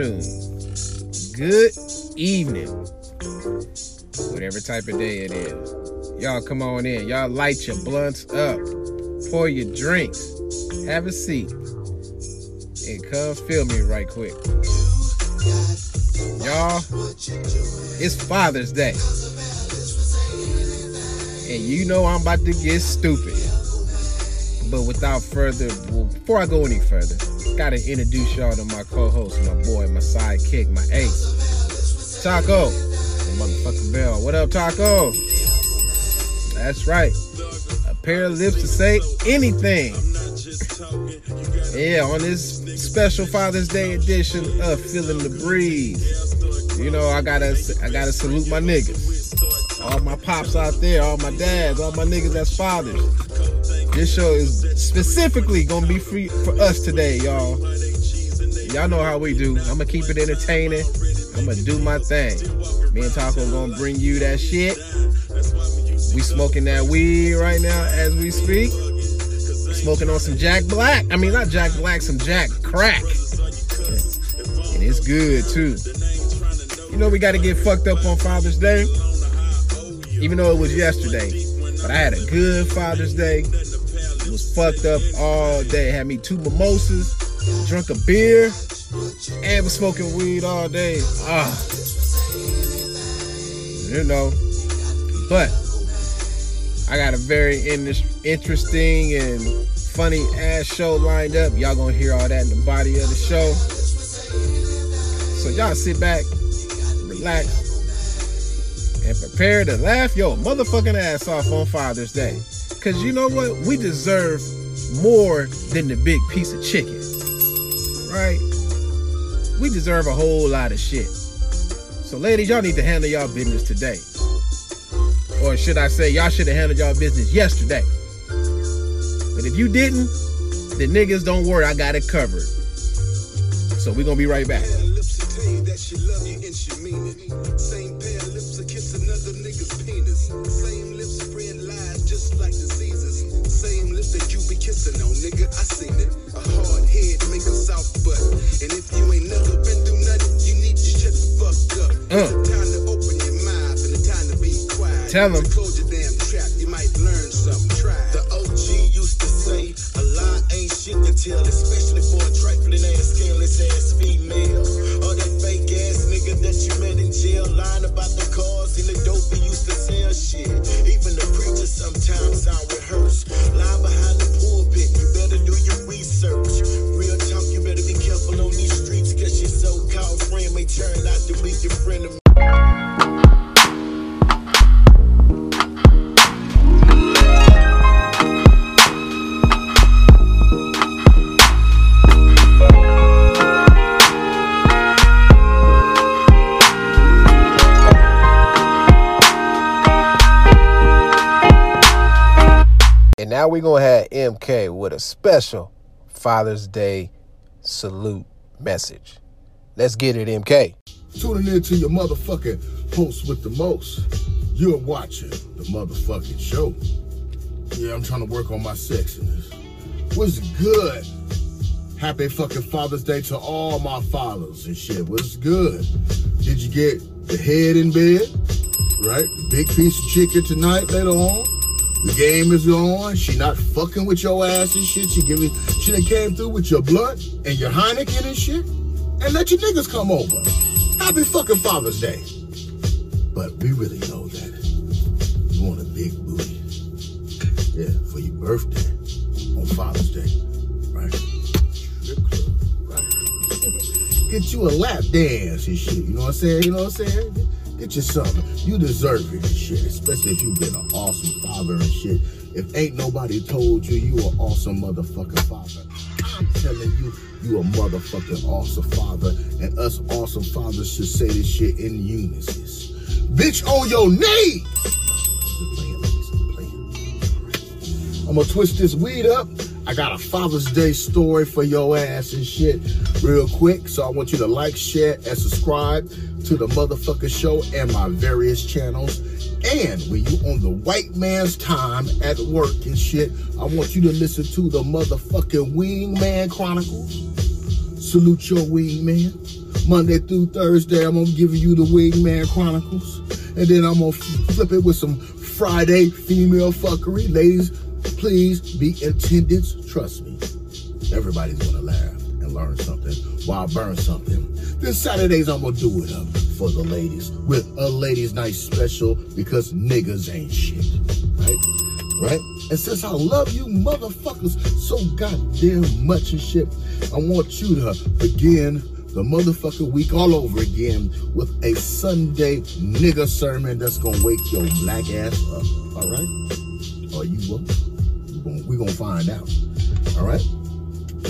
afternoon. Good evening. Whatever type of day it is. Y'all come on in. Y'all light your blunts up. Pour your drinks. Have a seat. And come feel me right quick. Y'all, it's Father's Day. And you know I'm about to get stupid. But without further, before I go any further, gotta introduce y'all to my co-host, my boy, my sidekick, my ace, Taco, the motherfucking bell. What up, Taco? That's right. A pair of lips to say anything. Yeah, on this special Father's Day edition of Feeling the Breeze. You know, I gotta, I gotta salute my niggas. All my pops out there, all my dads, all my niggas that's fathers. This show is specifically gonna be free for us today, y'all. Y'all know how we do. I'm gonna keep it entertaining. I'm gonna do my thing. Me and Taco gonna bring you that shit. We smoking that weed right now as we speak. Smoking on some Jack Black. I mean, not Jack Black, some Jack Crack. And it's good too. You know, we gotta get fucked up on Father's Day. Even though it was yesterday. But I had a good Father's Day fucked up all day. Had me two mimosas, drunk a beer, and was smoking weed all day. Ah, you know. But I got a very in- interesting and funny ass show lined up. Y'all gonna hear all that in the body of the show. So y'all sit back, relax, and prepare to laugh your motherfucking ass off on Father's Day. Cause you know what? We deserve more than the big piece of chicken. Right? We deserve a whole lot of shit. So ladies, y'all need to handle y'all business today. Or should I say y'all should have handled y'all business yesterday. But if you didn't, then niggas don't worry, I got it covered. So we're gonna be right back. On, nigga. I seen it. A hard head make a soft butt. And if you ain't never been through nothing, you need to shut the fuck up. Uh. It's time to open your mouth and the time to be quiet. Tell 'em. Close your damn trap, you might learn something. We're gonna have MK with a special Father's Day salute message. Let's get it, MK. Tuning in to your motherfucking host with the most. You're watching the motherfucking show. Yeah, I'm trying to work on my sexiness. What's good? Happy fucking Father's Day to all my fathers and shit. What's good? Did you get the head in bed? Right? Big piece of chicken tonight later on. The game is on. She not fucking with your ass and shit. She giving she done came through with your blood and your Heineken and shit. And let your niggas come over. Happy fucking Father's Day. But we really know that you want a big booty. Yeah, for your birthday on Father's Day. Right? Right? Get you a lap dance and shit. You know what I'm saying? You know what I'm saying? Get you something. You deserve it shit. Especially if you've been an awesome father and shit. If ain't nobody told you you an awesome motherfucking father, I'm telling you, you a motherfucking awesome father. And us awesome fathers should say this shit in unison. Bitch on your knee! Just. I'm gonna twist this weed up. I got a Father's Day story for your ass and shit real quick. So I want you to like, share, and subscribe to the motherfucking show and my various channels. And when you on the white man's time at work and shit, I want you to listen to the motherfucking Wingman Chronicles. Salute your wingman. Monday through Thursday, I'm gonna give you the Wingman Chronicles. And then I'm gonna flip it with some Friday female fuckery. Ladies, please be attendance. Trust me. Everybody's gonna laugh and learn something while I burn something. This Saturdays, I'm gonna do it up for the ladies with a ladies' night special because niggas ain't shit. Right? Right? And since I love you motherfuckers so goddamn much and shit, I want you to begin the motherfucking week all over again with a Sunday nigga sermon that's gonna wake your black ass up. All right? Are you won't. We're gonna, find out. All right?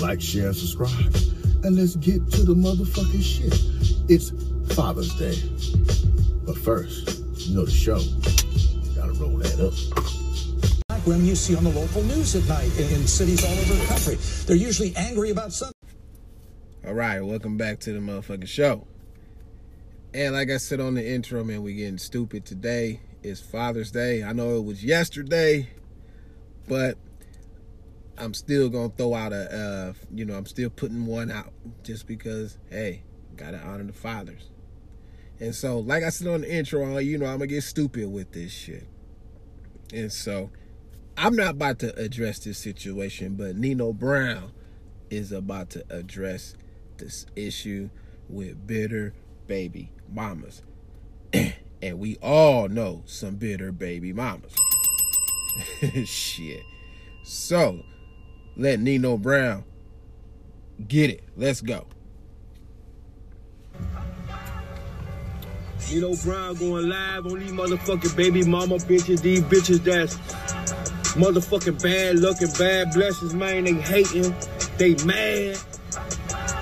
Like, share, and subscribe. And let's get to the motherfucking shit. It's Father's Day. But first, you know the show. Gotta roll that up. like when you see on the local news at night in, in cities all over the country. They're usually angry about something. All right, welcome back to the motherfucking show. And like I said on the intro, man, we getting stupid today. It's Father's Day. I know it was yesterday, but I'm still gonna throw out a, uh, you know, I'm still putting one out just because, hey, gotta honor the fathers. And so, like I said on the intro, you know, I'm gonna get stupid with this shit. And so, I'm not about to address this situation, but Nino Brown is about to address this issue with bitter baby mamas. and we all know some bitter baby mamas. Shit. So, let Nino Brown get it. Let's go. Nino Brown going live on these motherfucking baby mama bitches, these bitches that's motherfucking bad looking, bad blessings, man. They hating, they mad.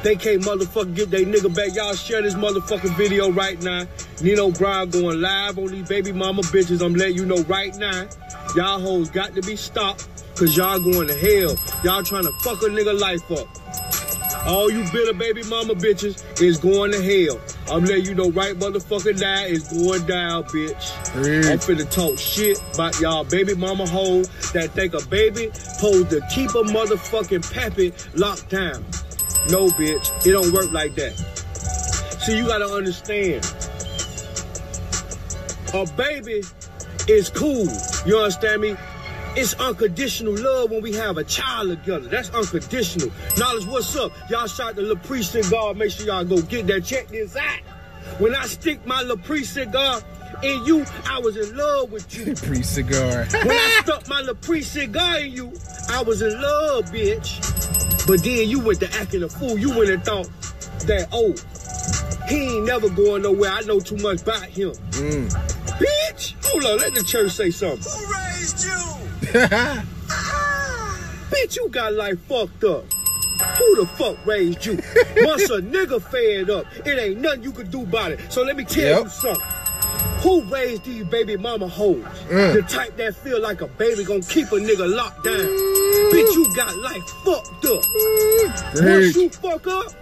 They can't motherfucking get their nigga back. Y'all share this motherfucking video right now. Nino Brown going live on these baby mama bitches. I'm letting you know right now. Y'all hoes got to be stopped. Cause y'all going to hell. Y'all trying to fuck a nigga life up. All you bitter baby mama bitches is going to hell. I'm letting you know right motherfucking now is going down, bitch. I'm finna talk shit about y'all baby mama hoe that think a baby supposed to keep a motherfucking pappy locked down. No, bitch. It don't work like that. See, you gotta understand. A baby is cool. You understand me? It's unconditional love when we have a child together. That's unconditional. Knowledge, what's up? Y'all shot the LaPre cigar. Make sure y'all go get that. Check this out. When I stick my LaPre cigar in you, I was in love with you. Pre cigar. When I stuck my LaPre cigar in you, I was in love, bitch. But then you went to acting a fool. You went and thought that, oh, he ain't never going nowhere. I know too much about him. Mm. Bitch, hold on, let the church say something. Who raised you? Bitch, you got life fucked up. Who the fuck raised you? Once a nigga fed up, it ain't nothing you can do about it. So let me tell Yep. you something. Who raised these baby mama hoes? Mm. The type that feel like a baby gonna keep a nigga locked down. Bitch, you got life fucked up. Once you fuck up,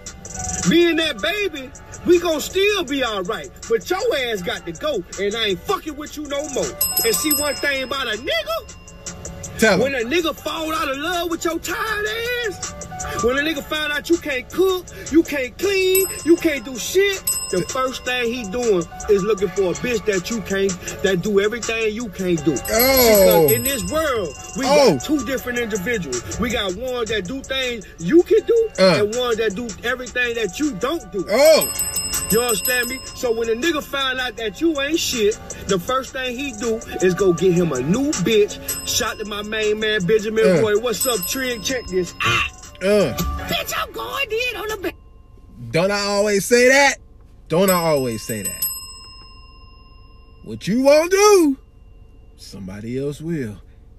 me and that baby, we gon' still be alright. But your ass got to go, and I ain't fucking with you no more. And see one thing about a nigga, Tell when him. a nigga fall out of love with your tired ass, when a nigga find out you can't cook, you can't clean, you can't do shit, the first thing he doing is looking for a bitch that you can't, that do everything you can't do. Oh. Because in this world, we Oh. got two different individuals. We got one that do things you can do, Uh. and one that do everything that you don't do. Oh, You understand me? So when a nigga find out that you ain't shit, the first thing he do is go get him a new bitch. Shout to my main man Benjamin Uh. Roy. What's up, Trig? Check this out. uh. Bitch, I'm going in on the back. Don't I always say that? Don't I always say that? What you won't do, somebody else will.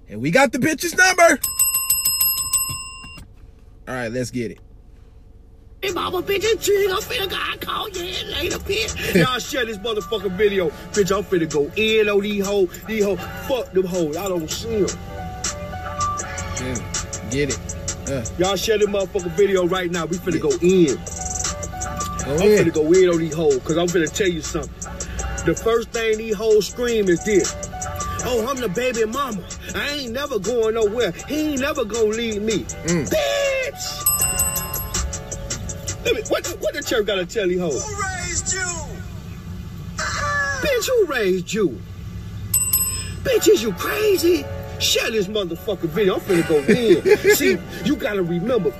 And we got the bitch's number. All right, let's get it. Hey, mama, bitch, and Trig, I'm finna go. I call you in later, bitch. Y'all share this motherfucking video. Bitch, I'm finna go in on these hoes. These hoes. Fuck them hoes. I don't see them. Yeah, Get it. Uh, Y'all share this motherfucking video right now. We finna go in. Go I'm ahead. finna go in on these hoes, cause I'm finna tell you something. The first thing these hoes scream is this. Oh, I'm the baby mama. I ain't never going nowhere. He ain't never gonna leave me. Mm. Bitch! Let me, what, what the church gotta tell you, hoes? Who raised you? Uh-huh. Bitch, who raised you? Bitch, is you crazy? Share this motherfucking video. I'm finna go in. See, you gotta remember,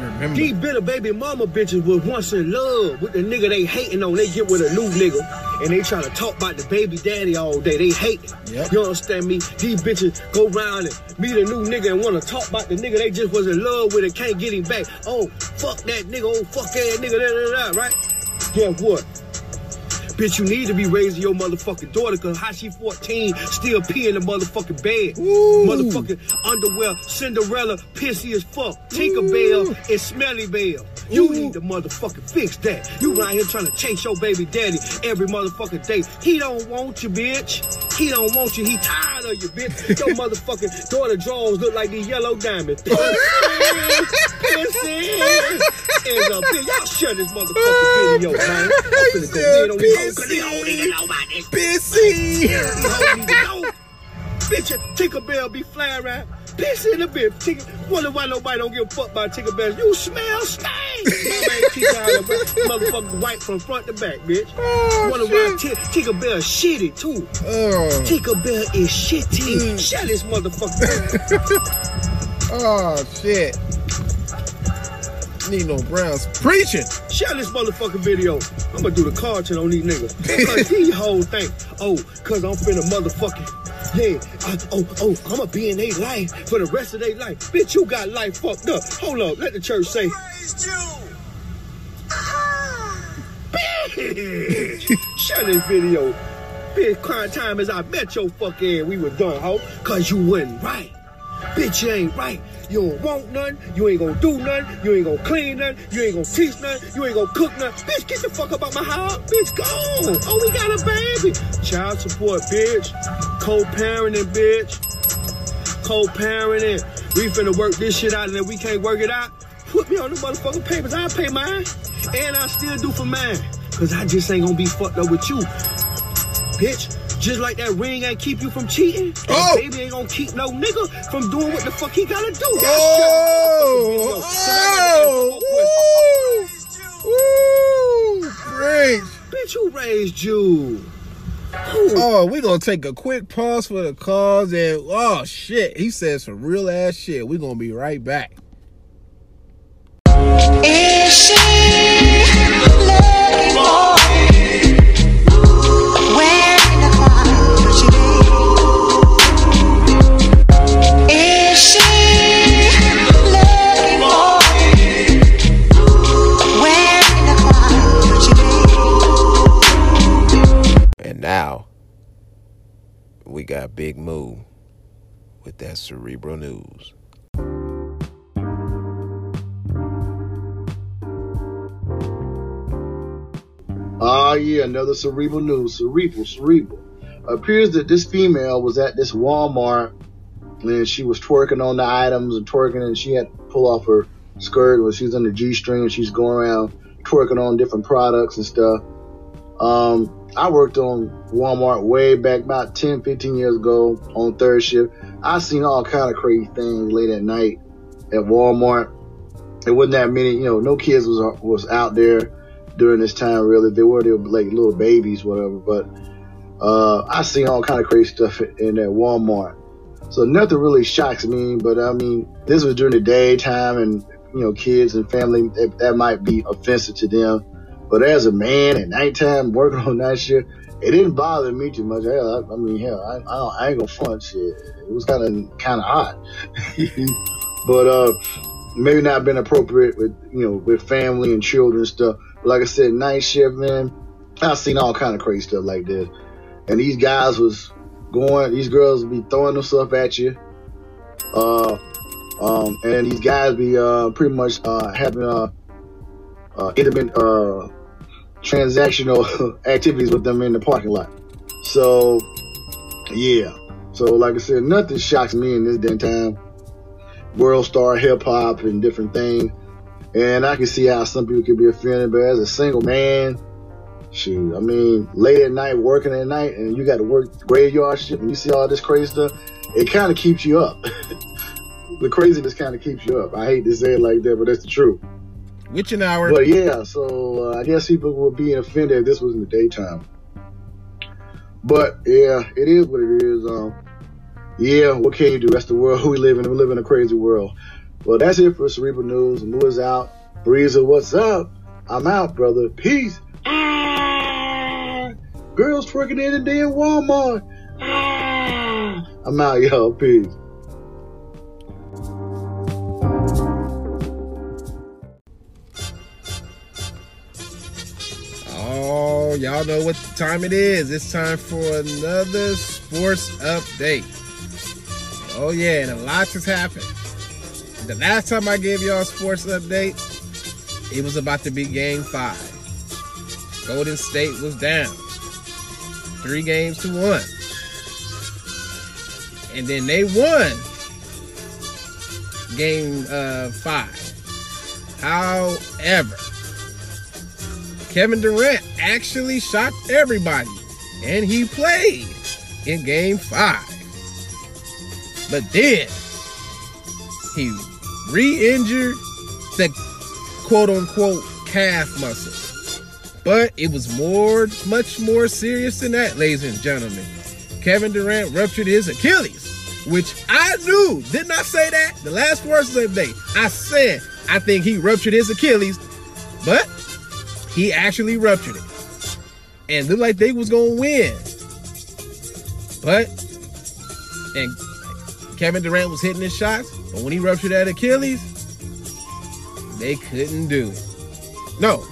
Remember. these bitter baby mama bitches was once in love with the nigga they hating on. They get with a new nigga and they try to talk about the baby daddy all day. They hating. Yep. You understand me? These bitches go round and meet a new nigga and wanna talk about the nigga they just was in love with and can't get him back. Oh, fuck that nigga. Oh, fuck that nigga. Da, da, da, right? Guess what? Bitch, you need to be raising your motherfucking daughter because how she 14 still pee in the motherfucking bed. Ooh. Motherfucking underwear, Cinderella, pissy as fuck. Tinkerbell and Smelly Bell. You need to motherfucking fix that. You around here trying to chase your baby daddy every motherfucking day. He don't want you, bitch. He don't want you. He tired of you, bitch. Your motherfucking daughter drawers look like these yellow diamonds. Pissy, pissy. And uh, bitch, y'all share this motherfucking video, man. I'm finna go in on these hoes 'cause they don't even know about this. Hoes need to know. Bitch, Tinkerbell be flying around. Piss in the bit. Tinker, wonder why nobody don't give a fuck about Tinkerbell. You smell stank. Mama ain't teach her how to motherfucking white from front to back, bitch. Oh, wonder why Tin- Tinkerbell shitty too. Oh, Tinkerbell is shitty. Mm. Shut this motherfucker. oh shit. Nino Brown's preaching. Share this motherfucking video. I'm gonna do the cartoon on these niggas. Because these hoes think, oh, cause I'm finna motherfucking, yeah, I, oh, oh, I'ma be in their life for the rest of their life. Bitch, you got life fucked up. Hold up, let the church say, you. bitch, share this video. Bitch, crime time as I met your fuck ass, we was done, ho. Cause you wasn't right. Bitch, you ain't right. You don't want none. You ain't gonna do none. You ain't gonna clean none. You ain't gonna teach none. You ain't gonna cook none. Bitch, get the fuck up out my house. Bitch, go. Oh, we got a baby. Child support, bitch. Co-parenting, bitch. Co-parenting. We finna work this shit out and if we can't work it out, put me on the motherfucking papers. I'll pay mine. And I still do for mine. Cause I just ain't gonna be fucked up with you. Bitch, just like that ring ain't keep you from cheating, that Oh. baby ain't gonna keep no nigga from doing what the fuck he gotta do. Y'all Oh, oh. oh, woo, preach. Bitch, who raised you? Who? Oh, we gonna take a quick pause for the cause and oh shit, he said some real ass shit. We gonna be right back. Now we got Big Moo with that cerebral news. Ah, yeah, another cerebral news. Cerebral, cerebral. Appears that this female was at this Walmart and she was twerking on the items and twerking, and she had to pull off her skirt when she was on the G string and she's going around twerking on different products and stuff. Um, I worked on Walmart way back about 10, 15 years ago on third shift. I seen all kind of crazy things late at night at Walmart. It wasn't that many, you know, no kids was was out there during this time really. They were they were like little babies, whatever. But uh, I seen all kind of crazy stuff in that Walmart. So nothing really shocks me. But I mean, this was during the daytime, and you know, kids and family that, that might be offensive to them. But as a man at nighttime working on night shift, it didn't bother me too much. Hell, I, I mean, hell, I, I, I ain't gonna front shit. It was kind of kind of hot, but uh, maybe not been appropriate with you know with family and children and stuff. But like I said, night shift, man, I've seen all kind of crazy stuff like this. And these guys was going, these girls be throwing themselves at you. Uh, um, and these guys be uh, pretty much uh, having uh, uh, intimate uh, transactional activities with them in the parking lot. So, yeah. So, like I said, nothing shocks me in this day and time. World star hip hop and different things. And I can see how some people could be offended, but as a single man, Shoot, I mean, late at night, working at night, and you got to work graveyard shift, and you see all this crazy stuff, it kind of keeps you up. the craziness kind of keeps you up. I hate to say it like that, but that's the truth. Witching hour. But yeah, so uh, I guess people would be offended if this was in the daytime. But yeah, it is what it is. Um, yeah, what can you do? That's the world we live in. We live in a crazy world. Well, that's it for Cerebral News. Moo is out. Breezer, what's up? I'm out, brother. Peace. Ah! Girls twerking in the damn Walmart. Ah! I'm out, y'all. Peace. Y'all know what time it is. It's time for another sports update. Oh yeah, and a lot has happened. The last time I gave y'all a sports update, it was about to be game five. Golden State was down. Three games to one. And then they won game uh, five. However, Kevin Durant actually shot everybody, and he played in game five. But then he re injured the quote unquote calf muscle. But it was more, much more serious than that, ladies and gentlemen. Kevin Durant ruptured his Achilles, which I knew. Didn't I say that? The last words of the day. I said I think he ruptured his Achilles, but he actually ruptured it. And looked like they was gonna win. But and Kevin Durant was hitting his shots, but when he ruptured that Achilles, they couldn't do it. No,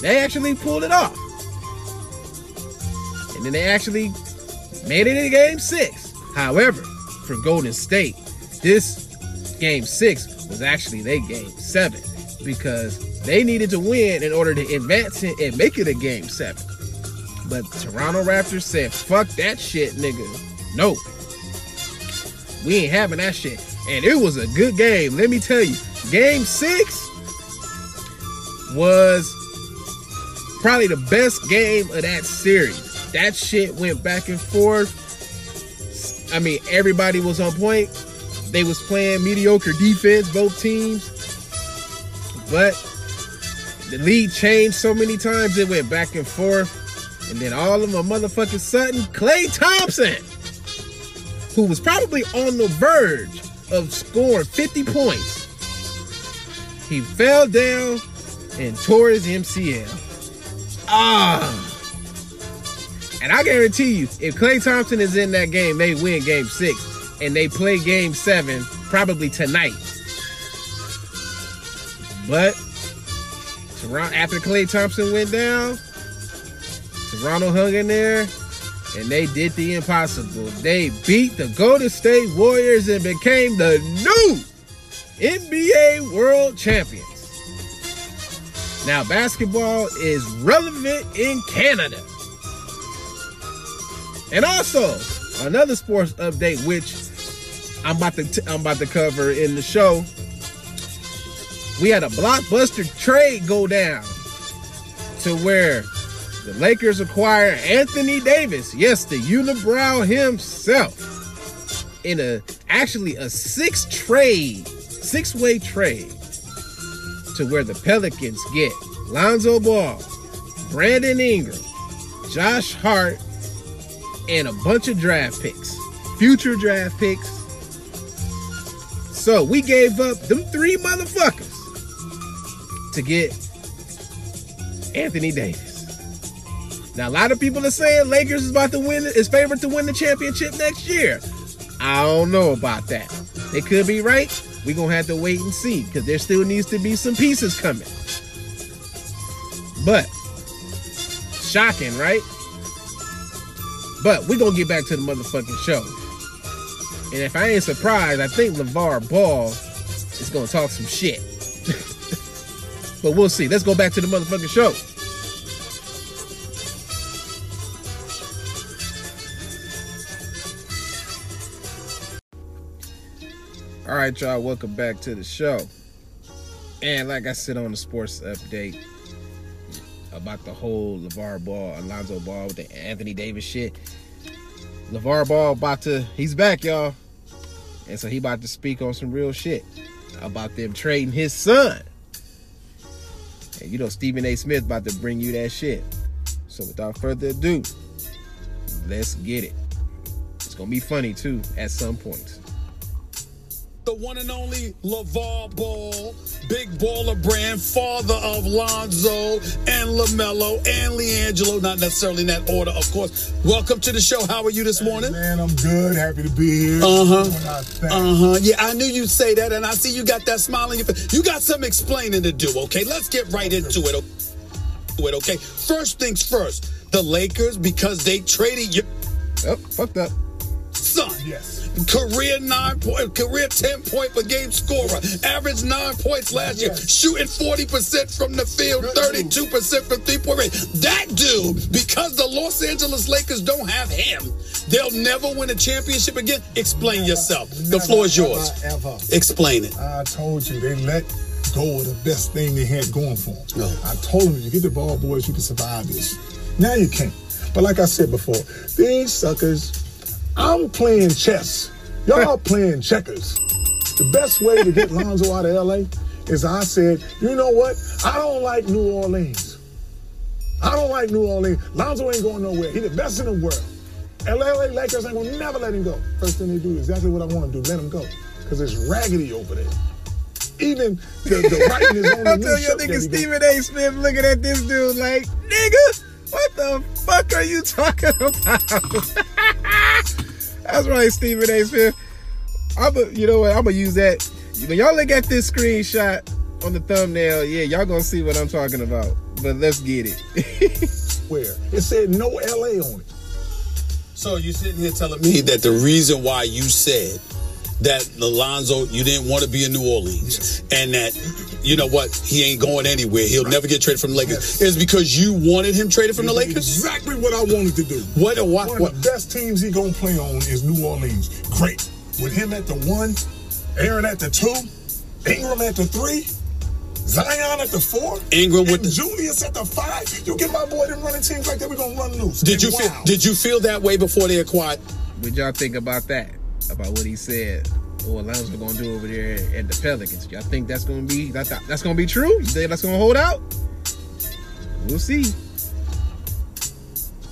they actually pulled it off. And then they actually made it in game six. However, for Golden State, this game six was actually their game seven because they needed to win in order to advance it and make it a game seven. But Toronto Raptors said, fuck that shit, nigga. No. We ain't having that shit. And it was a good game. Let me tell you, game six was probably the best game of that series. That shit went back and forth. I mean, everybody was on point. They was playing mediocre defense, both teams. But the lead changed so many times it went back and forth. And then all of a motherfucking sudden, Klay Thompson, who was probably on the verge of scoring 50 points, he fell down and tore his MCL. Ah. And I guarantee you, if Klay Thompson is in that game, they win game six. And they play game seven probably tonight. But Toronto, after Klay Thompson went down, Toronto hung in there and they did the impossible. They beat the Golden State Warriors and became the new NBA World Champions. Now, basketball is relevant in Canada. And also, another sports update, which I'm about to t- I'm about to cover in the show. We had a blockbuster trade go down to where the Lakers acquire Anthony Davis, yes, the unibrow himself, in a actually a six trade, six way trade, to where the Pelicans get Lonzo Ball, Brandon Ingram, Josh Hart, and a bunch of draft picks, future draft picks. So we gave up them three motherfuckers to get Anthony Davis. Now a lot of people are saying Lakers is about to win, is favored to win the championship next year. I don't know about that. They could be right. We're gonna have to wait and see because there still needs to be some pieces coming. But shocking, right? But we're gonna get back to the motherfucking show. And if I ain't surprised, I think LaVar Ball is gonna talk some shit. But we'll see. Let's go back to the motherfucking show. All right, y'all, welcome back to the show. And like I said on the sports update, about the whole LaVar Ball, Alonzo Ball with the Anthony Davis shit. LaVar Ball about to, he's back, y'all. And so he about to speak on some real shit about them trading his son. And you know Stephen A. Smith about to bring you that shit. So without further ado, let's get it. It's gonna be funny too at some point. The one and only LaVar Ball, big baller brand, father of Lonzo and LaMelo and LiAngelo, not necessarily in that order, of course. Welcome to the show. How are you this morning? Man, I'm good. Happy to be here. Uh-huh. Our thing. Uh huh. Yeah, I knew you'd say that, and I see you got that smile on your face. You got some explaining to do, okay? Let's get right into it. okay? First things first, the Lakers, because they traded you. Oh, fucked up. son. Yes. Career nine point, career ten point per game scorer. Average nine points last year. Yes. Shooting forty percent from the field, thirty two percent from three point range. That dude, because the Los Angeles Lakers don't have him, they'll never win a championship again. Explain yourself. The floor is ever, yours. Ever. Explain it. I told you they let go of the best thing they had going for them. No. I told them you get the ball, boys, you can survive this. Now you can't. But like I said before, these suckers, I'm playing chess. Y'all playing checkers. The best way to get Lonzo out of LA is I said, you know what? I don't like New Orleans. I don't like New Orleans. Lonzo ain't going nowhere. He the best in the world. LA Lakers ain't gonna never let him go. First thing they do is exactly what I want to do, let him go. Because it's raggedy over there. Even the, the writing is on the I new tell your shirt nigga. Stephen A. Smith looking at this dude like, nigga, what the fuck are you talking about? That's right, Stephen A. Smith. I'm a, you know what? I'm gonna use that. When y'all look at this screenshot on the thumbnail, yeah, y'all gonna see what I'm talking about. But let's get it. Where? It said no LA on it. So you're sitting here telling me that the reason why you said that Alonzo, you didn't want to be in New Orleans, and that you know what, he ain't going anywhere. He'll never get traded from the Lakers. Is because you wanted him traded from the Lakers? Exactly what I wanted to do. What? What? One what? of the best teams he gonna play on is New Orleans. Great. With him at the one, Aaron at the two, Ingram at the three, Zion at the four, Ingram with the- Julius at the five. You get my boy them running teams like that, we're gonna run loose. Did you And feel? Did you feel that way before they acquired? what y'all think about that? About what he said? What Alonzo gonna do over there at the Pelicans? Y'all think that's gonna be that's, that's gonna be true? You think that's gonna hold out? We'll see.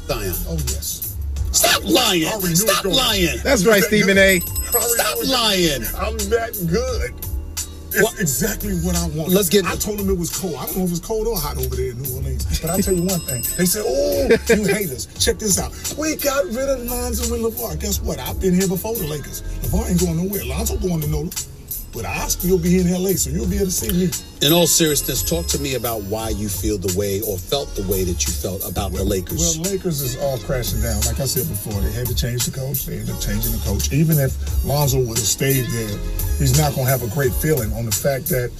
Zion. Oh yes. Stop lying. I already knew it Stop lying. That's right, Stephen good. A. I already Stop lying. I'm that good. It's What- exactly what I want. Let's get- I told them it was cold. I don't know if it's cold or hot over there in New Orleans. But I'll tell you one thing. They said, oh, you haters. Check this out. We got rid of Lonzo and LaVar. Guess what? I've been here before the Lakers. LaVar ain't going nowhere. Lonzo going to NOLA. But I'll still be here in LA, so you'll be able to see me. In all seriousness, talk to me about why you feel the way or felt the way that you felt about the Lakers. Well, Lakers is all crashing down. Like I said before, they had to change the coach. They ended up changing the coach. Even if Lonzo would have stayed there, he's not going to have a great feeling on the fact that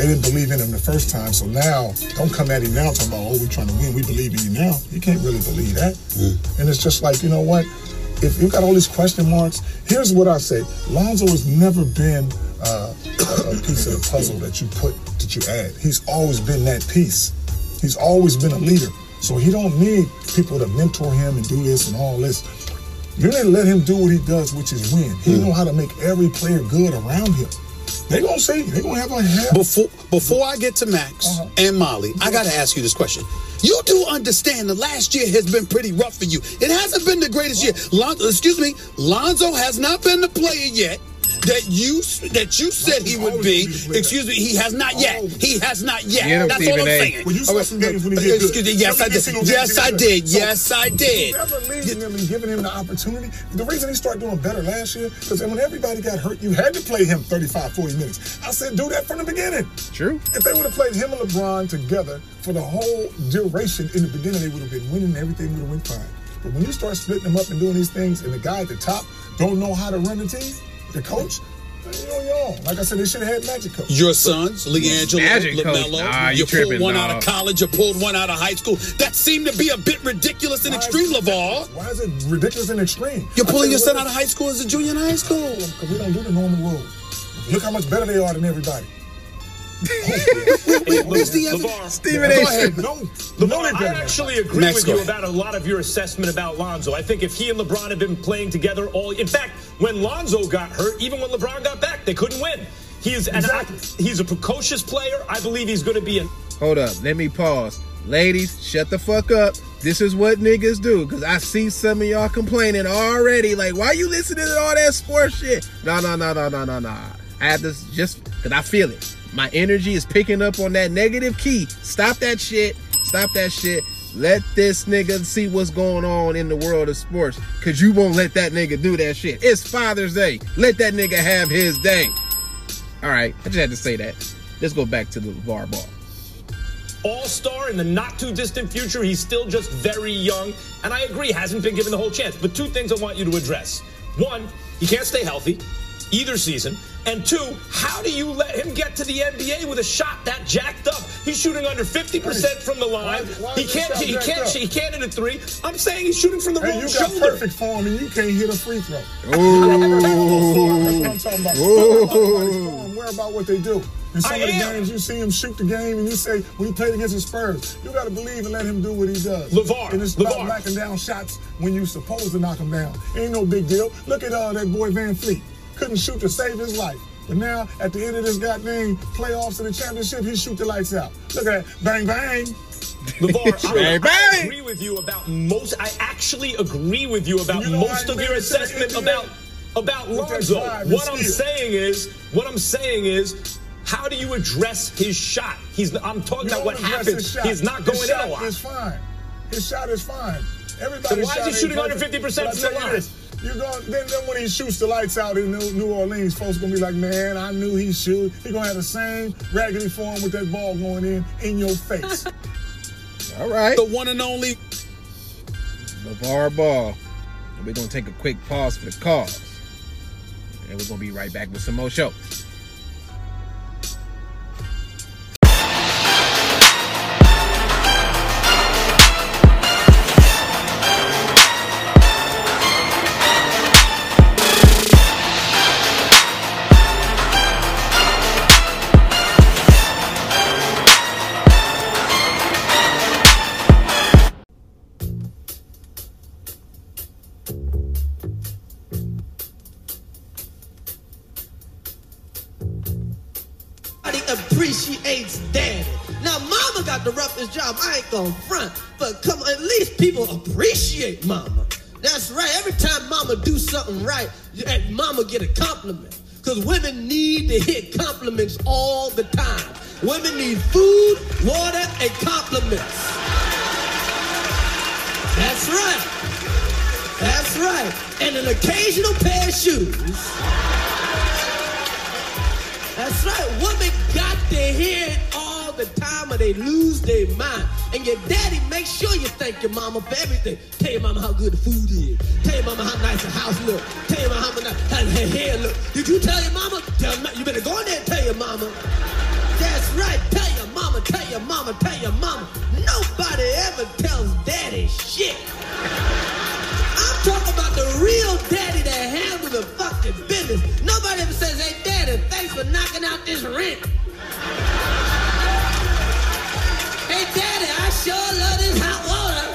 they didn't believe in him the first time. So now, don't come at him now talking about, oh, we're trying to win. We believe in you now. You can't really believe that. Mm. And it's just like, you know what? If you got all these question marks, here's what I say. Lonzo has never been uh, a, a piece of the puzzle that you put, that you add. He's always been that piece. He's always been a leader. So he don't need people to mentor him and do this and all this. You didn't let him do what he does, which is win. He know how to make every player good around him. They gonna see. They gonna have a hell. Before before I get to Max Uh-huh. and Molly, I gotta ask you this question. You do understand the last year has been pretty rough for you. It hasn't been the greatest year. Lon, excuse me, Lonzo has not been the player yet that you that you said he would be. Excuse me, he has not yet. Oh. He has not yet. That's all I'm saying. Well, you saw some games when he did. Excuse me. Yes, I did. Yes, I did. Yes, I did. Never leaving him and giving him the opportunity. The reason he started doing better last year, because when everybody got hurt, you had to play him 35, 40 minutes. I said, do that from the beginning. True. If they would have played him and LeBron together for the whole duration in the beginning, they would have been winning and everything would have went fine. But when you start splitting them up and doing these things, and the guy at the top don't know how to run the team, the coach, you on your own. Like I said, they should have had magic coach. Your sons, LiAngelo, Magic coach. LaMelo, Nah, you you pulled one dog. out of college, you pulled one out of high school. That seemed to be a bit ridiculous and Why extreme, it- LaVar. Why is it ridiculous and extreme? You're pulling your son out of high school as a junior in high school. Because we don't do the normal rules. Look how much better they are than everybody. Who's the other? LaVar, Stephen Go A. ahead. No. LaVar, I actually agree Next with you about a lot of your assessment about Lonzo. I think if he and LeBron had been playing together all, in fact, when Lonzo got hurt, even when LeBron got back, they couldn't win. He is, I, he's a precocious player. I believe he's going to be an Hold up, let me pause. Ladies, shut the fuck up. This is what niggas do. Cause I see some of y'all complaining already. Like, why you listening to all that sports shit? No, no, no, no, no, no, no. I have to just cause I feel it. My energy is picking up on that negative key. Stop that shit. Stop that shit. Let this nigga see what's going on in the world of sports. Cause you won't let that nigga do that shit. It's Father's Day. Let that nigga have his day. All right, I just had to say that. Let's go back to the VAR ball. all star in the not too distant future. He's still just very young. And I agree, hasn't been given the whole chance. But two things I want you to address. One, he can't stay healthy either season. And two, how do you let him get to the NBA with a shot that jacked up? He's shooting under 50% from the line. Why- why he can't he can't up? he can't hit a three. I'm saying he's shooting from the Hey, wrong you got shoulder. perfect form and you can't hit a free throw. Ooh. That's what I'm talking about. Don't worry about his form, worry about what they do. In some I of the am. games, you see him shoot the game, and you say, when he played against the Spurs, you got to believe and let him do what he does. LaVar, And it's about LaVar. knocking down shots when you're supposed to knock them down. Ain't no big deal. Look at uh, that boy Van Fleet. Couldn't shoot to save his life. But now, at the end of this goddamn playoffs and the championship, he shoot the lights out. Look at that. Bang, bang. LaVar, Bang, I, bang. I agree with you about most. I actually agree with you about You know most of your made it to the assessment about about with Lonzo. What I'm steal. saying is, what I'm saying is, how do you address his shot? He's. I'm talking You about what don't happens. He's not His going in shot a lot. is fine. His shot is fine. Everybody So why is he shooting under 50% from the line? This, You going then, then when he shoots the lights out in New, New Orleans, folks gonna be like, man, I knew he shoot. He gonna have the same raggedy form with that ball going in in your face. All right. The one and only. LaVar Ball. And we're going to take a quick pause for the cause. And we're going to be right back with some more show. Get compliment. Cause women need to hear compliments all the time. Women need food, water, and compliments. That's right. That's right. And an occasional pair of shoes. That's right. Women got to hear it all the time or they lose their mind. And your daddy, make sure you thank your mama for everything. Nobody ever tells daddy shit. I'm talking about the real daddy that handles the fucking business. Nobody ever says, hey, daddy, thanks for knocking out this rent. Hey, daddy, I sure love this hot water.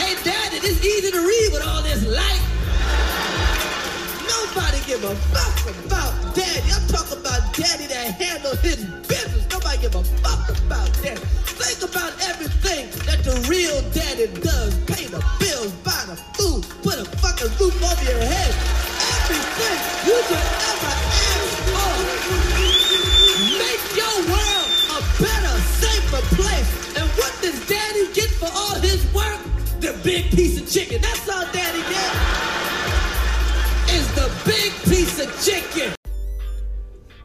Hey, daddy, this easy to read with all this light. Nobody give a fuck about daddy. I'm talking about daddy that handle his business. Nobody give a fuck about daddy. Think about that daddy does. Pay the bills, buy the food, put a fucking roof over your head. Everything you could ever ask for. Make your world a better, safer place. And what does daddy get for all his work? The big piece of chicken. That's all daddy gets is the big piece of chicken.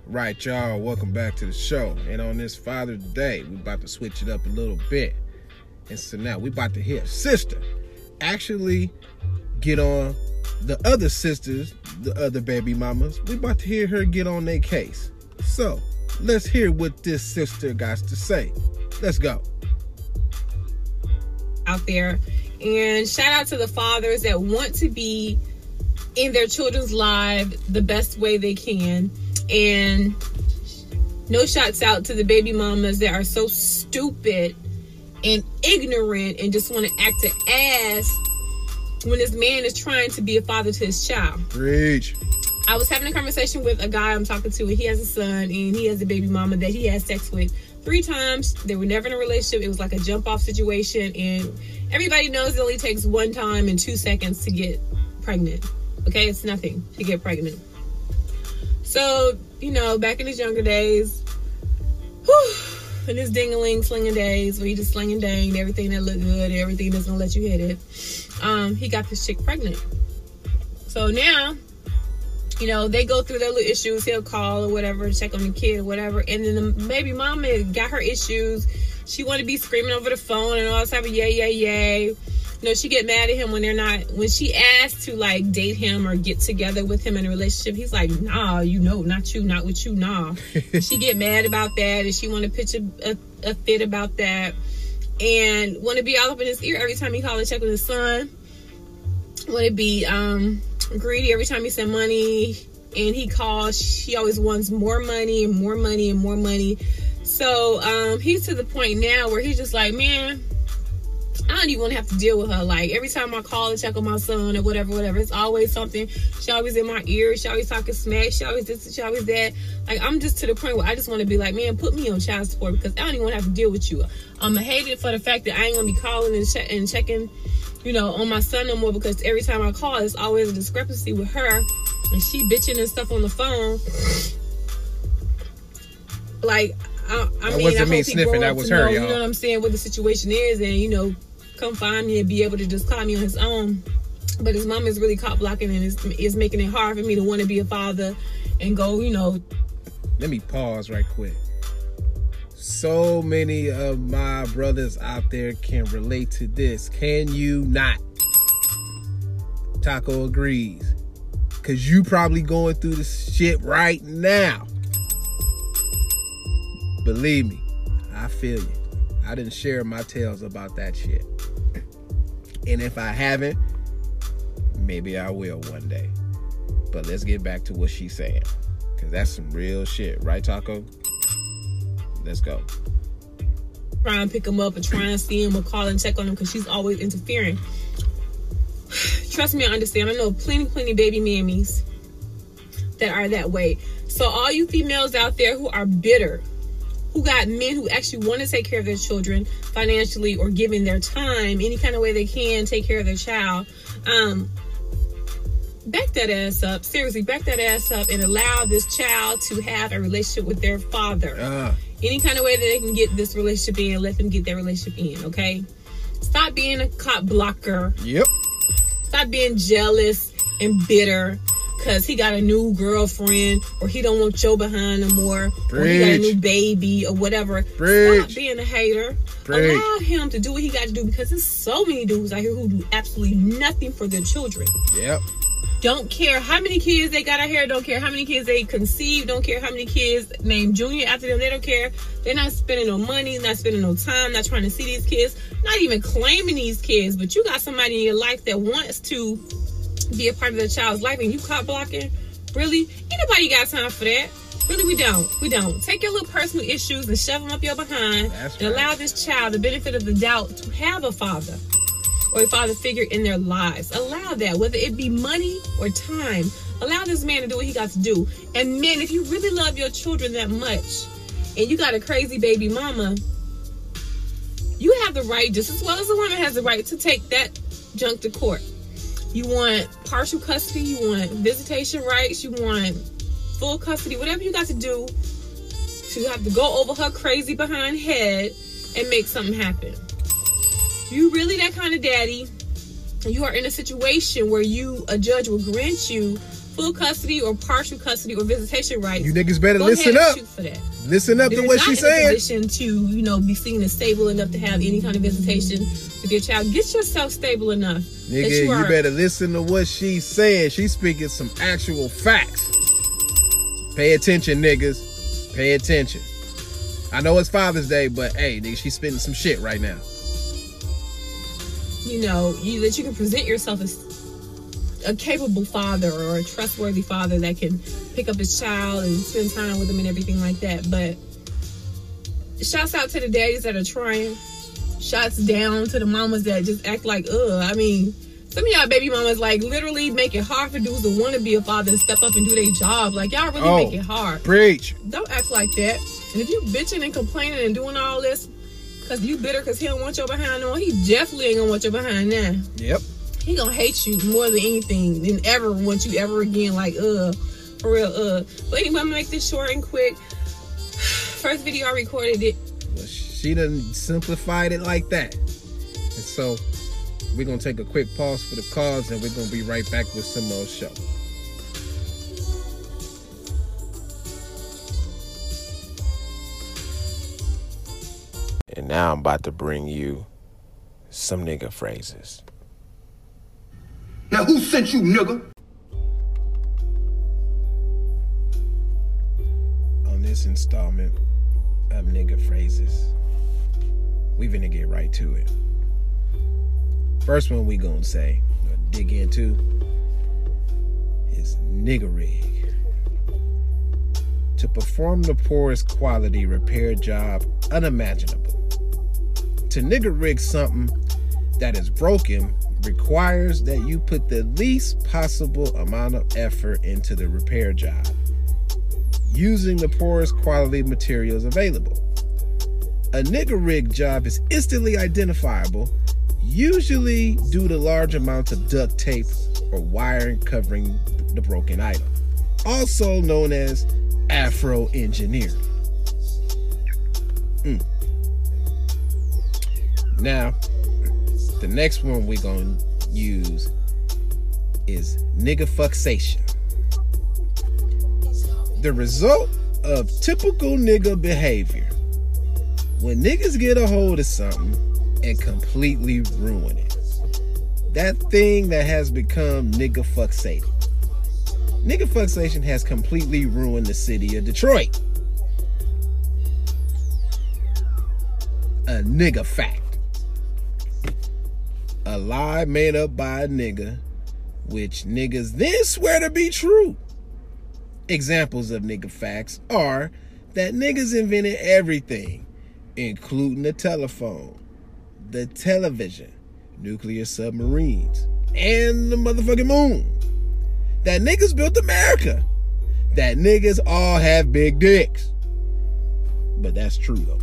Right, y'all. Welcome back to the show. And on this Father's Day, we're about to switch it up a little bit. And so now we about to hear sister actually get on the other sisters, the other baby mamas. We about to hear her get on their case. So let's hear what this sister got to say. Let's go. out there. And shout out to the fathers that want to be in their children's lives the best way they can. And No shots out to the baby mamas that are so stupid and ignorant and just want to act an ass when this man is trying to be a father to his child. Preach. I was having a conversation with a guy I'm talking to, and he has a son, and he has a baby mama that he has sex with three times. They were never in a relationship. It was like a jump off situation, and everybody knows it only takes one time and two seconds to get pregnant. Okay, it's nothing to get pregnant. So, you know, back in his younger days, whew, in his dingaling slinging days, where he just slinging dang everything that looked good, everything that's gonna let you hit it, um, he got this chick pregnant. So now you know, they go through their little issues. He'll call or whatever, check on the kid or whatever. And then the baby mama got her issues. She want to be screaming over the phone and all this type of yay, yay, yay. You know, she get mad at him when they're not, when she asked to like date him or get together with him in a relationship. He's like, nah, you know, not you, not with you, nah. she get mad about that and she want to pitch a, a, a fit about that and want to be all up in his ear every time he call and check on his son. Want to be, um, greedy every time he send money and he calls she always wants more money and more money and more money so um he's to the point now where he's just like man I don't even want to have to deal with her. Like every time I call and check on my son or whatever, whatever, it's always something. She always in my ear. She always talking smack. She always this. She always that. Like I'm just to the point where I just want to be like, man, put me on child support because I don't even want to have to deal with you. I'm hated for the fact that I ain't gonna be calling and, che- and checking you know, on my son no more because every time I call, it's always a discrepancy with her and she bitching and stuff on the phone. Like, I, I mean, I me hope he sniffing, that was to her, know, You y'all. know what I'm saying? What the situation is, and you know, come find me and be able to just call me on his own. But his mom is really caught blocking and is, is making it hard for me to want to be a father and go, you know, Let me pause right quick. So many of my brothers out there can relate to this. Can you not? Taco agrees. Cause you probably going through this shit right now. Believe me, I feel you. I didn't share my tales about that shit. And if I haven't, maybe I will one day. But let's get back to what she's saying. Cause that's some real shit, right, Taco? Let's go. try and pick him up or try and see him or call and check on him because she's always interfering. Trust me, I understand. I know plenty, plenty baby mammies that are that way. So all you females out there who are bitter, who got men who actually want to take care of their children financially or giving their time any kind of way they can take care of their child, um, back that ass up. Seriously, back that ass up and allow this child to have a relationship with their father Uh, any kind of way that they can get this relationship in, let them get their relationship in, okay? Stop being a cop blocker. yep. Stop being jealous and bitter because he got a new girlfriend or he don't want your behind no more or he got a new baby or whatever. Stop being a hater. Preach. Allow him to do what he got to do because there's so many dudes out here who do absolutely nothing for their children Yep. don't care how many kids they got out here, don't care how many kids they conceived, don't care how many kids named Junior after them, they don't care. They're not spending no money, not spending no time, not trying to see these kids, not even claiming these kids. But you got somebody in your life that wants to be a part of the child's life and you caught blocking. Really? Anybody got time for that. Really, we don't. We don't. Take your little personal issues and shove them up your behind That's and right. allow this child the benefit of the doubt to have a father or a father figure in their lives. Allow that, whether it be money or time. Allow this man to do what he got to do. And men, if you really love your children that much, and you got a crazy baby mama, you have the right, just as well as a woman has the right, to take that junk to court. You want partial custody, you want visitation rights, you want full custody, whatever you got to do to have to go over her crazy behind head and make something happen. You really that kind of daddy, you are in a situation where you a judge will grant you full custody or partial custody or visitation rights. You niggas better listen up. shoot for that. Listen up If to what she's saying. position to, you know, be seen as stable enough to have any kind of visitation with your child, get yourself stable enough Nigga, you you, better listen to what she's saying. She's speaking some actual facts. Pay attention, niggas. Pay attention. I know it's Father's Day, but hey, nigga, she's spitting some shit right now. you know, you that you can present yourself as a capable father or a trustworthy father that can pick up his child and spend time with him and everything like that. But shouts out to the daddies that are trying. Shots down to the mamas that just act like, ugh. I mean, some of y'all baby mamas like literally make it hard for dudes to want to be a father and step up and do their job. Like y'all really Oh, make it hard. Preach. Don't act like that. And if you bitching and complaining and doing all this because you bitter because he don't want your behind on, he definitely ain't gonna want your behind now. Yep. He gonna hate you more than anything than ever want you ever again. Like, uh, for real, uh. But anyway, I'm gonna make this short and quick. First video I recorded it. She done simplified it like that. And so we're gonna take a quick pause for the cause and we're gonna be right back with some more show. And now I'm about to bring you some nigga phrases. Now who sent you, nigga? on this installment of nigga phrases. We finna get right to it. First one we gonna say, dig into, is nigga rig. To perform the poorest quality repair job unimaginable. To nigga rig something that is broken requires that you put the least possible amount of effort into the repair job using the poorest quality materials available. A nigger rig job is instantly identifiable, usually due to large amounts of duct tape or wiring covering the broken item, also known as afro engineering. Mm. Now, the next one we're going to use is nigga fuxation the result of typical nigga behavior. When niggas get a hold of something and completely ruin it. That thing that has become nigga fuxated. Nigga fuxation has completely ruined the city of Detroit. A nigga fact. A lie made up by a nigga, which niggas then swear to be true. Examples of nigga facts are that niggas invented everything, including the telephone, the television, nuclear submarines, and the motherfucking moon. That niggas built America. That niggas all have big dicks. But that's true though.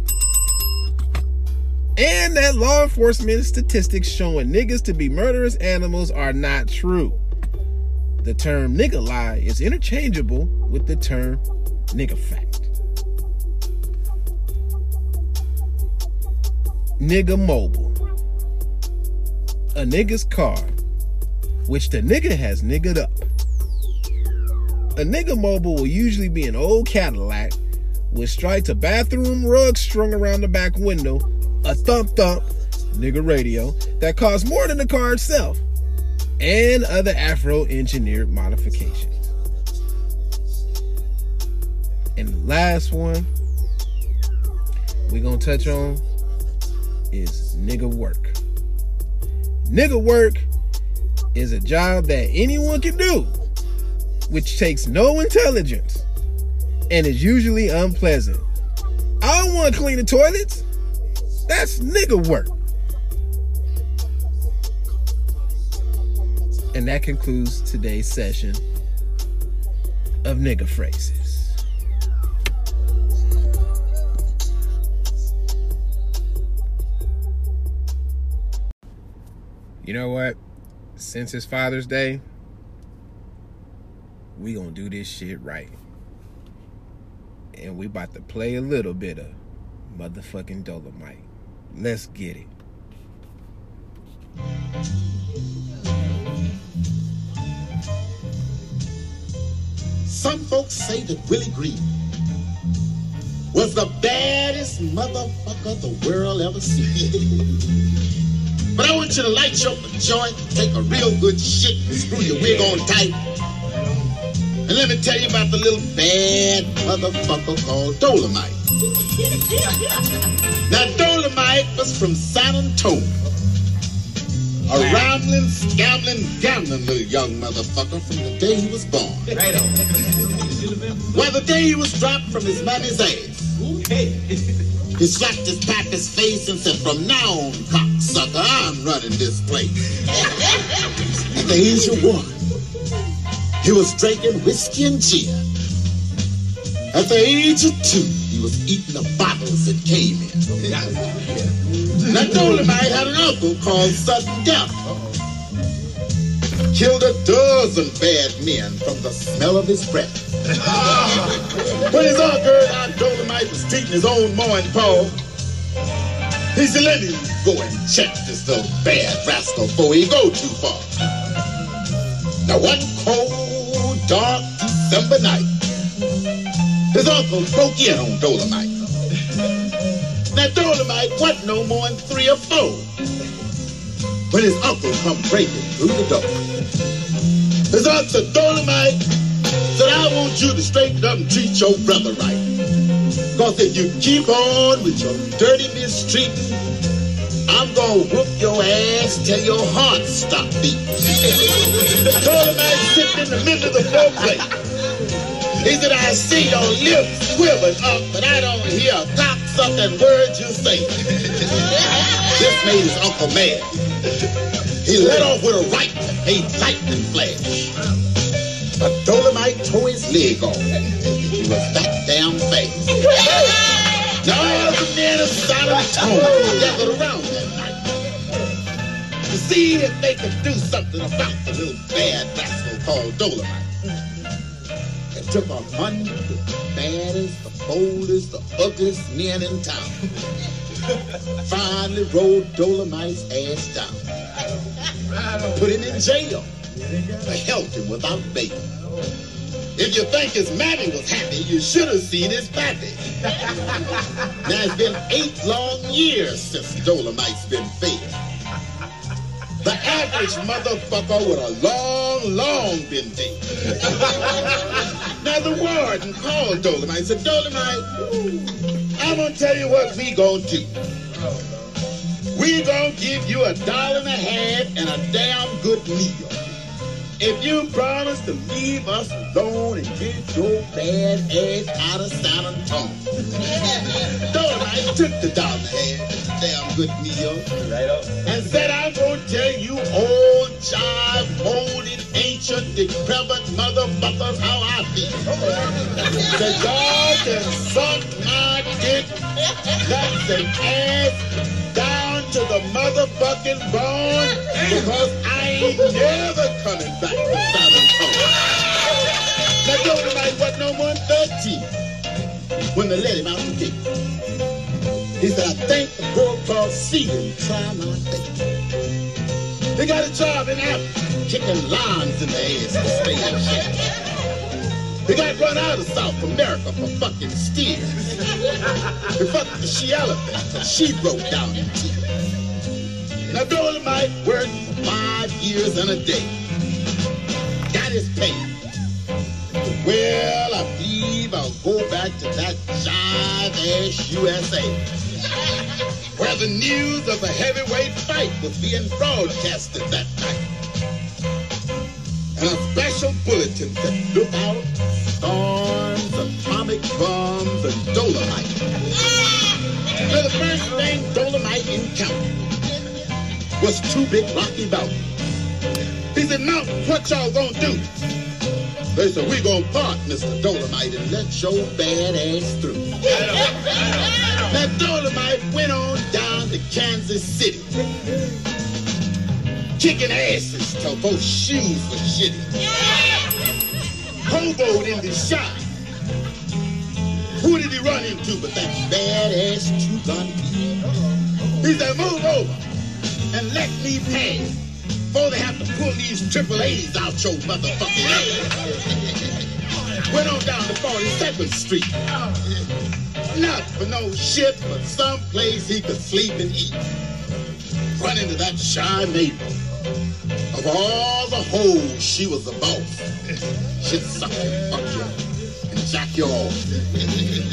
And that law enforcement statistics showing niggas to be murderous animals are not true. The term nigga lie is interchangeable with the term nigga fact. Nigga mobile. A nigga's car, which the nigga has niggered up. A nigga mobile will usually be an old Cadillac with stripes of bathroom rug strung around the back window, a thump thump, nigga radio, that costs more than the car itself and other Afro engineered modifications. And the last one we're gonna touch on is nigga work. Nigga work is a job that anyone can do, which takes no intelligence and is usually unpleasant. I don't wanna clean the toilets. That's nigga work. And that concludes today's session of nigga phrases. You know what? Since it's Father's Day, we gonna do this shit right. And we about to play a little bit of motherfucking Dolemite. Let's get it. Some folks say that Willie Green was the baddest motherfucker the world ever seen. but I want you to light your joint, take a real good shit, and screw your wig on tight. And let me tell you about the little bad motherfucker called Dolemite. now, Dolemite was from San Antonio. A rambling, scambling, gambling little young motherfucker from the day he was born. Right on. Well, the day he was dropped from his mommy's ass. He slapped his papa's face and said, From now on, cocksucker, I'm running this place. At the age of one, he was drinking whiskey and gin. At the age of two, was eating the bottles that came in. Now, Dolemite had an uncle called Sudden Death. Killed a dozen bad men from the smell of his breath. when his uncle heard how Dolemite was treating his own ma and pa, he said, let me go and check this little bad rascal before he go too far. Now one cold, dark December night, his uncle broke in on Dolemite. Now Dolemite wasn't no more than three or four when his uncle come breaking through the door. His uncle said, Dolemite, said, I want you to straighten up and treat your brother right. Because if you keep on with your dirty mistreatment, I'm gonna whoop your ass till your heart stop beating. Dolemite sitting in the middle of the foreplay. He said, I see your lips quivering up, but I don't hear a cocksucking word you say. this made his uncle mad. He let off with a right a lightning flash. But Dolemite tore his leg off. He was that damn fast. Now all the men of Sodom and gathered around that night to see if they could do something about the little bad rascal called Dolemite. Took a hundred the baddest, the boldest, the ugliest men in town. Finally rolled Dolemite's ass down. Put him in jail. Held him without bail. If you think his mammy was happy, you should have seen his pappy. now it's been eight long years since Dolemite's been fed. The average motherfucker would have long, long been dead. now the warden called Dolemite and said, Dolemite, I'm gonna tell you what we gonna do. We gonna give you a dollar and a half and a damn good meal. If you promise to leave us alone and get your bad ass out of San Antonio. Dolemite took the dollar and a half and the damn good meal Right and said, I'm going to tell you old, jive, ancient, decrepit motherfuckers how I feel. That y'all can suck my dick, nuts and ass down to the motherfucking bone because I ain't never coming back to San Antonio. Now, Dolemite wasn't no more than 13 when they let him out the gate. He said, I think the girl called Seaton try my thing. They got a job in Africa, kicking limes in the ass to stay in shape. They got run out of South America for fucking steers. They fucked the she elephant she broke down in tears. Now Dolemite worked five years and a day. Got his pay. Well, I believe I'll go back to that jive ass USA. Where the news of a heavyweight fight was being broadcasted that night. A special bulletin said, look out, storms, atomic bombs, and dolemite. Now the first thing Dolemite encountered was two big rocky mountains. He said, Mountain, what y'all gonna do? They said, we gonna part, Mr. Dolemite, and let your bad ass through. Now Dolemite went on down to Kansas City. Kicking asses till both shoes were shitty. Hoboed in the shop. Who did he run into but that badass two-gun Pete? He said, move over and let me pass before they have to pull these triple A's out your motherfucking ass. Went on down to 42nd Street. Not for no shit, but someplace he could sleep and eat. Run into that shy neighbor. Of all the hoes, she was the boss. She'd suck you, fuck you, and jack you off.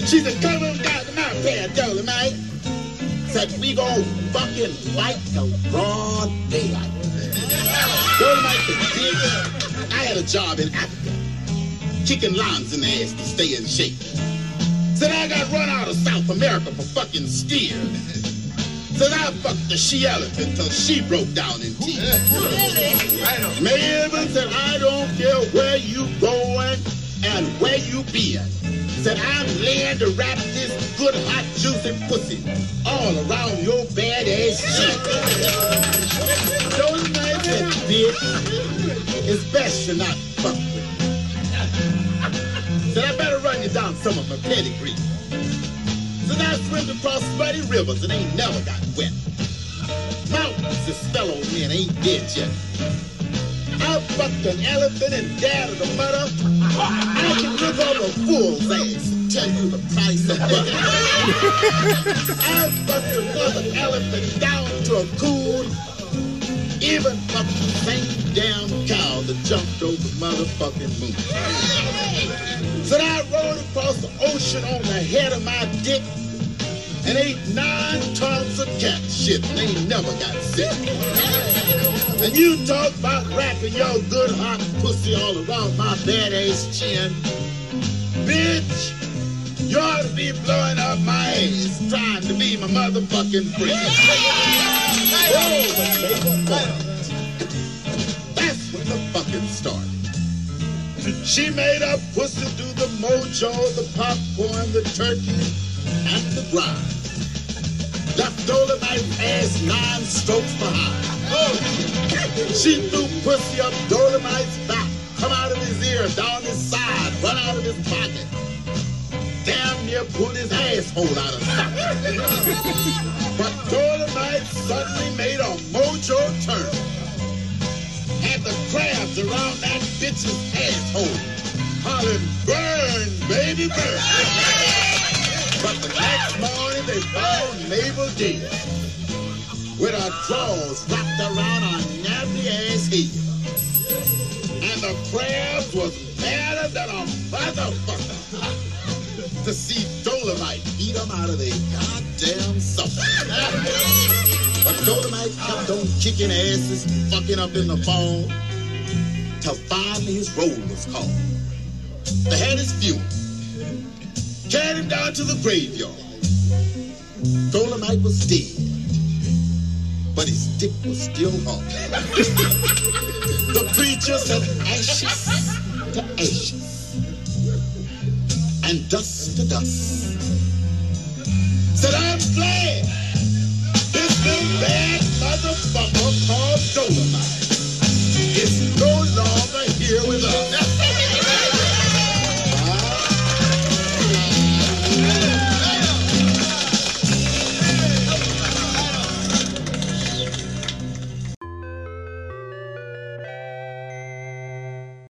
She said, come on down to my bed, Dolemite. said we gon' fucking fight till broad daylight. Dolemite the bitch. I had a job in Africa, kicking limes in the ass to stay in shape. Said I got run out of South America for fucking steer. Said I fucked the she elephant till she broke down in tears. Maven said I don't care where you going and where you been. Said I'm laying to wrap this good hot juicy pussy all around your bad ass cheek. Those nights that bitch, it's best you not fuck with me. Said I better run you down some of my pedigree. Swim across muddy rivers and ain't never got wet. Mountains that spell on me and ain't dead yet. I fucked an elephant and dad of the mother. I can look over a fool's ass and tell you the price of butter. I fucked another elephant down to a cool. Even fucked the same damn cow that jumped over the motherfucking moon. Said I rode across the ocean on the head of my dick and ate nine tons of cat shit They never got sick. And you talk about wrapping your good hot pussy all around my bad ass chin. Bitch, you ought to be blowing up my ass trying to be my motherfucking friend. Oh. That's when the fucking started. She made up pussy do the mojo, the popcorn, the turkey, and the grind. Left Dolemite ass nine strokes behind. Oh. She threw pussy up Dolemite's back, come out of his ear, down his side, run out of his pocket. Damn near pulled his asshole out of socket. but Dolemite suddenly made a mojo turn. Had the crabs around that bitch's asshole. Hollering, burn, baby, burn. But the next morning they found Mabel dead. With her drawers wrapped around her nappy ass head. And the crabs was madder than a motherfucker. To see Dolemite eat them out of their goddamn something. But Dolemite kept on kicking asses, fucking up in the phone, till finally his roll was called. They had his funeral. Carried him down to the graveyard. Dolemite was dead. But his dick was still hot. the preacher said ashes to ashes. And dust to dust. Said I'm glad this big bad motherfucker called Dolemite is no longer here with us.